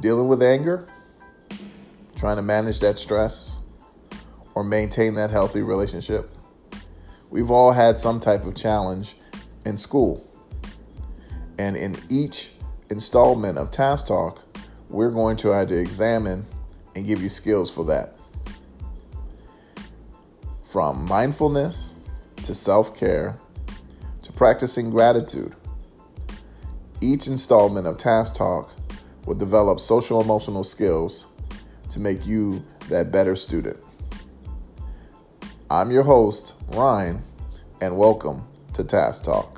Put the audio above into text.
dealing with anger, trying to manage that stress, or maintain that healthy relationship. We've all had some type of challenge in school. And in each installment of Task Talk, we're going to to examine and give you skills for that. From mindfulness to self care to practicing gratitude. Each installment of Task Talk will develop social emotional skills to make you that better student. I'm your host, Ryan, and welcome to Task Talk.